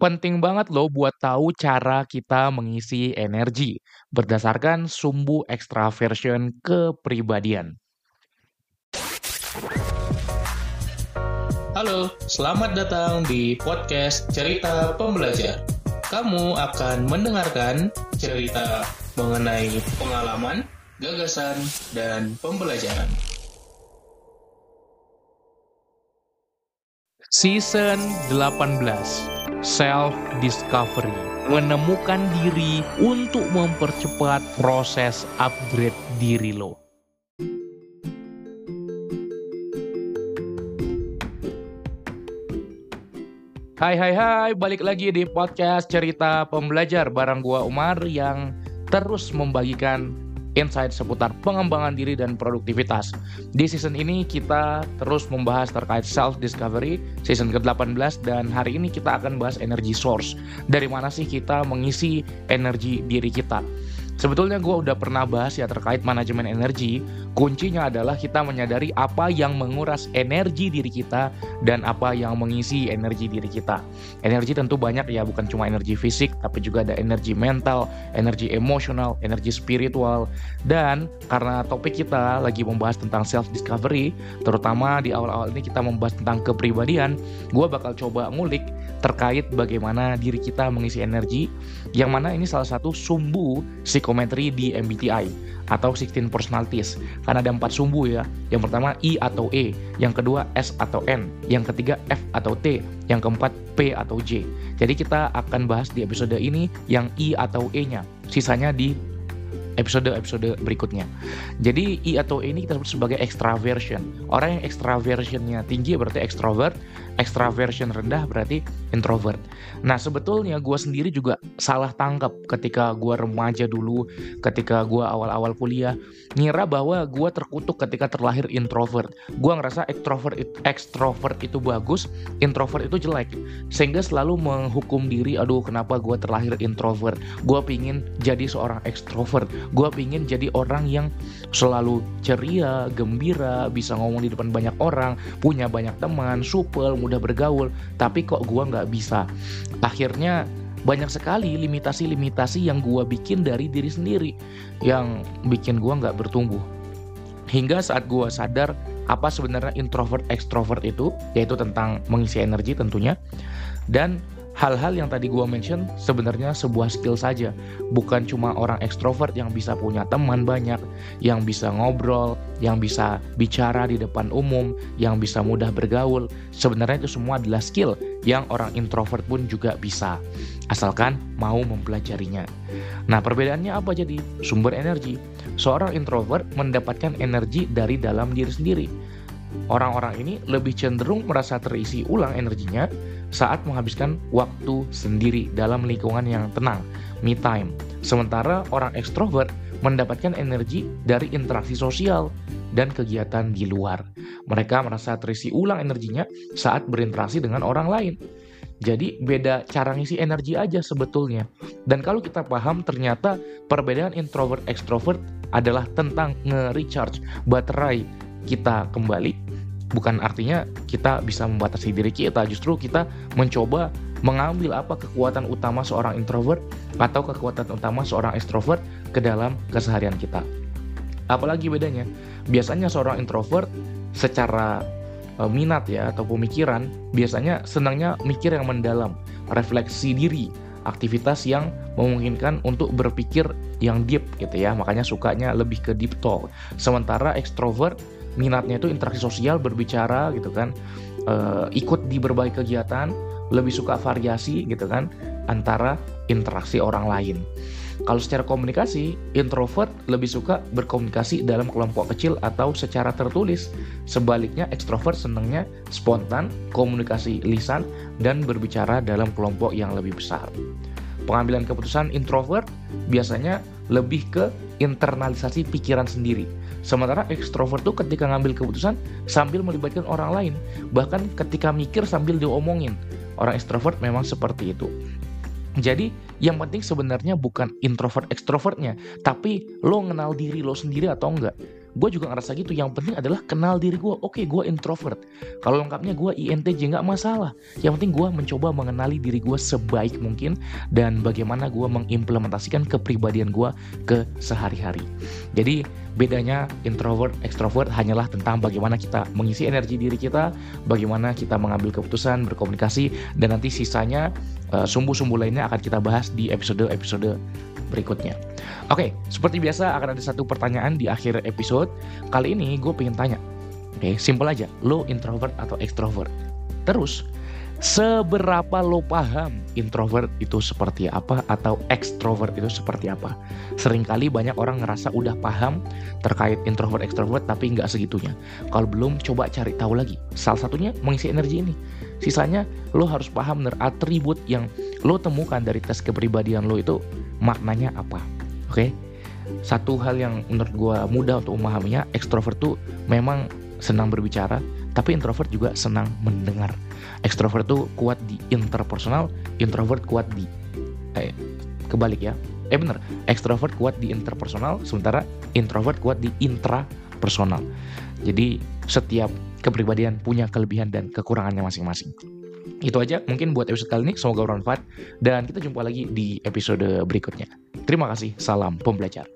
Penting banget loh buat tahu cara kita mengisi energi berdasarkan sumbu extraversion kepribadian. Halo, selamat datang di podcast Cerita Pembelajar. Kamu akan mendengarkan cerita mengenai pengalaman, gagasan, dan pembelajaran. Season 18 self discovery, menemukan diri untuk mempercepat proses upgrade diri lo. Hai hai hai, balik lagi di podcast cerita pembelajar bareng gua Umar yang terus membagikan insight seputar pengembangan diri dan produktivitas. Di season ini kita terus membahas terkait self discovery season ke-18 dan hari ini kita akan bahas energy source. Dari mana sih kita mengisi energi diri kita? Sebetulnya gue udah pernah bahas ya terkait manajemen energi. Kuncinya adalah kita menyadari apa yang menguras energi diri kita dan apa yang mengisi energi diri kita. Energi tentu banyak ya, bukan cuma energi fisik, tapi juga ada energi mental, energi emosional, energi spiritual. Dan karena topik kita lagi membahas tentang self discovery, terutama di awal-awal ini kita membahas tentang kepribadian, gue bakal coba ngulik terkait bagaimana diri kita mengisi energi, yang mana ini salah satu sumbu psikometri di MBTI atau 16 personalities. Karena ada empat sumbu ya. Yang pertama I atau E, yang kedua S atau N, yang ketiga F atau T, yang keempat P atau J. Jadi kita akan bahas di episode ini yang I atau E-nya. Sisanya di episode-episode berikutnya. Jadi I atau E ini kita sebut sebagai extraversion. Orang yang extraversionnya tinggi berarti extrovert, extraversion rendah berarti introvert. Nah sebetulnya gue sendiri juga salah tangkap ketika gue remaja dulu, ketika gue awal-awal kuliah, ngira bahwa gue terkutuk ketika terlahir introvert. Gue ngerasa extrovert extrovert itu bagus, introvert itu jelek, sehingga selalu menghukum diri, aduh kenapa gue terlahir introvert. Gue pingin jadi seorang extrovert gue pingin jadi orang yang selalu ceria, gembira, bisa ngomong di depan banyak orang, punya banyak teman, supel, mudah bergaul. Tapi kok gue nggak bisa. Akhirnya banyak sekali limitasi-limitasi yang gue bikin dari diri sendiri yang bikin gue nggak bertumbuh. Hingga saat gue sadar apa sebenarnya introvert extrovert itu, yaitu tentang mengisi energi tentunya, dan hal-hal yang tadi gue mention sebenarnya sebuah skill saja. Bukan cuma orang ekstrovert yang bisa punya teman banyak, yang bisa ngobrol, yang bisa bicara di depan umum, yang bisa mudah bergaul. Sebenarnya itu semua adalah skill yang orang introvert pun juga bisa. Asalkan mau mempelajarinya. Nah perbedaannya apa jadi? Sumber energi. Seorang introvert mendapatkan energi dari dalam diri sendiri. Orang-orang ini lebih cenderung merasa terisi ulang energinya saat menghabiskan waktu sendiri dalam lingkungan yang tenang, me time. Sementara orang ekstrovert mendapatkan energi dari interaksi sosial dan kegiatan di luar. Mereka merasa terisi ulang energinya saat berinteraksi dengan orang lain. Jadi beda cara ngisi energi aja sebetulnya. Dan kalau kita paham ternyata perbedaan introvert extrovert adalah tentang nge-recharge baterai kita kembali bukan artinya kita bisa membatasi diri kita justru kita mencoba mengambil apa kekuatan utama seorang introvert atau kekuatan utama seorang extrovert ke dalam keseharian kita. Apalagi bedanya biasanya seorang introvert secara e, minat ya atau pemikiran biasanya senangnya mikir yang mendalam refleksi diri aktivitas yang memungkinkan untuk berpikir yang deep gitu ya makanya sukanya lebih ke deep talk. Sementara extrovert minatnya itu interaksi sosial berbicara gitu kan uh, ikut di berbagai kegiatan lebih suka variasi gitu kan antara interaksi orang lain. Kalau secara komunikasi introvert lebih suka berkomunikasi dalam kelompok kecil atau secara tertulis. Sebaliknya ekstrovert senangnya spontan komunikasi lisan dan berbicara dalam kelompok yang lebih besar. Pengambilan keputusan introvert biasanya lebih ke internalisasi pikiran sendiri Sementara ekstrovert tuh ketika ngambil keputusan sambil melibatkan orang lain, bahkan ketika mikir sambil diomongin. Orang ekstrovert memang seperti itu. Jadi yang penting sebenarnya bukan introvert ekstrovertnya, tapi lo kenal diri lo sendiri atau enggak. Gue juga ngerasa gitu. Yang penting adalah kenal diri gue oke gue introvert. Kalau lengkapnya gue INTJ nggak masalah. Yang penting gue mencoba mengenali diri gue sebaik mungkin dan bagaimana gue mengimplementasikan kepribadian gue ke sehari-hari. Jadi bedanya introvert extrovert hanyalah tentang bagaimana kita mengisi energi diri kita bagaimana kita mengambil keputusan berkomunikasi dan nanti sisanya uh, sumbu-sumbu lainnya akan kita bahas di episode-episode berikutnya. Oke, seperti biasa akan ada satu pertanyaan di akhir episode. Kali ini gue pengen tanya. Oke, simpel aja. Lo introvert atau extrovert? Terus, seberapa lo paham introvert itu seperti apa atau extrovert itu seperti apa. Seringkali banyak orang ngerasa udah paham terkait introvert extrovert tapi nggak segitunya. Kalau belum coba cari tahu lagi. Salah satunya mengisi energi ini. Sisanya lo harus paham bener atribut yang lo temukan dari tes kepribadian lo itu maknanya apa. Oke? Satu hal yang menurut gue mudah untuk memahaminya, extrovert tuh memang senang berbicara, tapi introvert juga senang mendengar. Extrovert tuh kuat di interpersonal, introvert kuat di eh, kebalik ya. Eh bener, extrovert kuat di interpersonal, sementara introvert kuat di intrapersonal. Jadi setiap kepribadian punya kelebihan dan kekurangannya masing-masing. Itu aja mungkin buat episode kali ini, semoga bermanfaat dan kita jumpa lagi di episode berikutnya. Terima kasih, salam pembelajar.